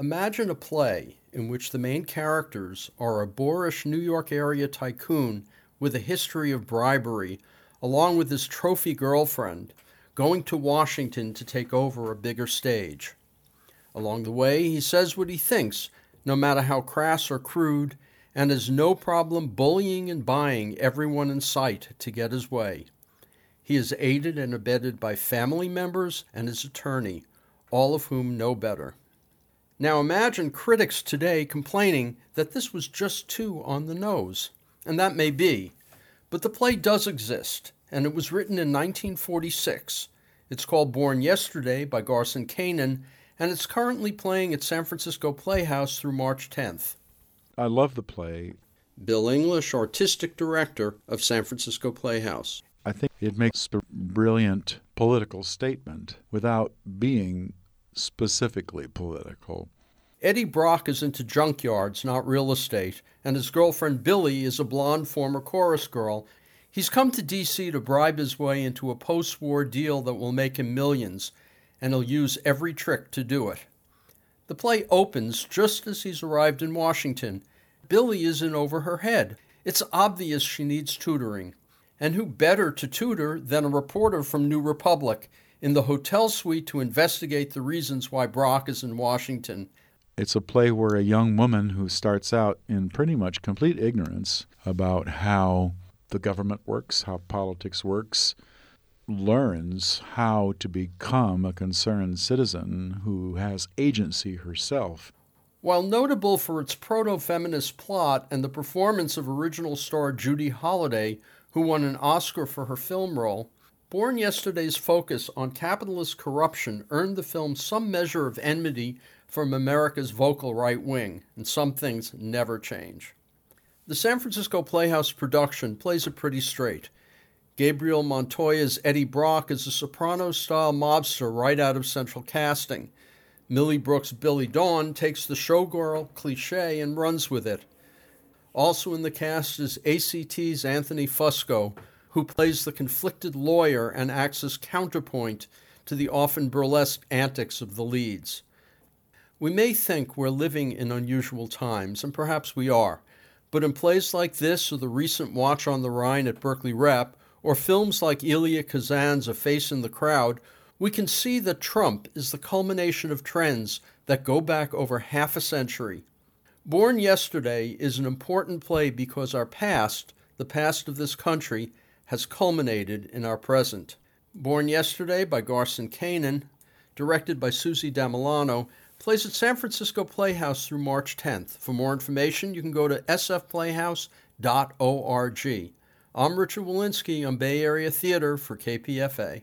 Imagine a play in which the main characters are a boorish New York area tycoon with a history of bribery, along with his trophy girlfriend, going to Washington to take over a bigger stage. Along the way, he says what he thinks, no matter how crass or crude, and has no problem bullying and buying everyone in sight to get his way. He is aided and abetted by family members and his attorney, all of whom know better. Now imagine critics today complaining that this was just too on the nose. And that may be. But the play does exist, and it was written in 1946. It's called Born Yesterday by Garson Kanin, and it's currently playing at San Francisco Playhouse through March 10th. I love the play. Bill English, artistic director of San Francisco Playhouse. I think it makes a brilliant political statement without being specifically political. Eddie Brock is into junkyards, not real estate, and his girlfriend Billie is a blonde former chorus girl. He's come to D.C. to bribe his way into a post war deal that will make him millions, and he'll use every trick to do it. The play opens just as he's arrived in Washington. Billie is in over her head. It's obvious she needs tutoring. And who better to tutor than a reporter from New Republic? In the hotel suite to investigate the reasons why Brock is in Washington. It's a play where a young woman who starts out in pretty much complete ignorance about how the government works, how politics works, learns how to become a concerned citizen who has agency herself. While notable for its proto feminist plot and the performance of original star Judy Holliday, who won an Oscar for her film role, Born Yesterday's focus on capitalist corruption earned the film some measure of enmity from America's vocal right wing, and some things never change. The San Francisco Playhouse production plays it pretty straight. Gabriel Montoya's Eddie Brock is a soprano style mobster right out of central casting. Millie Brooks' Billie Dawn takes the showgirl cliche and runs with it. Also in the cast is ACT's Anthony Fusco, who plays the conflicted lawyer and acts as counterpoint to the often burlesque antics of the leads. We may think we're living in unusual times, and perhaps we are, but in plays like this or the recent Watch on the Rhine at Berkeley Rep, or films like Elia Kazan's A Face in the Crowd, we can see that Trump is the culmination of trends that go back over half a century. Born Yesterday is an important play because our past, the past of this country, has culminated in our present. Born Yesterday by Garson Kanin, directed by Susi Damilano, plays at San Francisco Playhouse through March 10th. For more information, you can go to sfplayhouse.org. I'm Richard Wolinsky on Bay Area Theater for KPFA.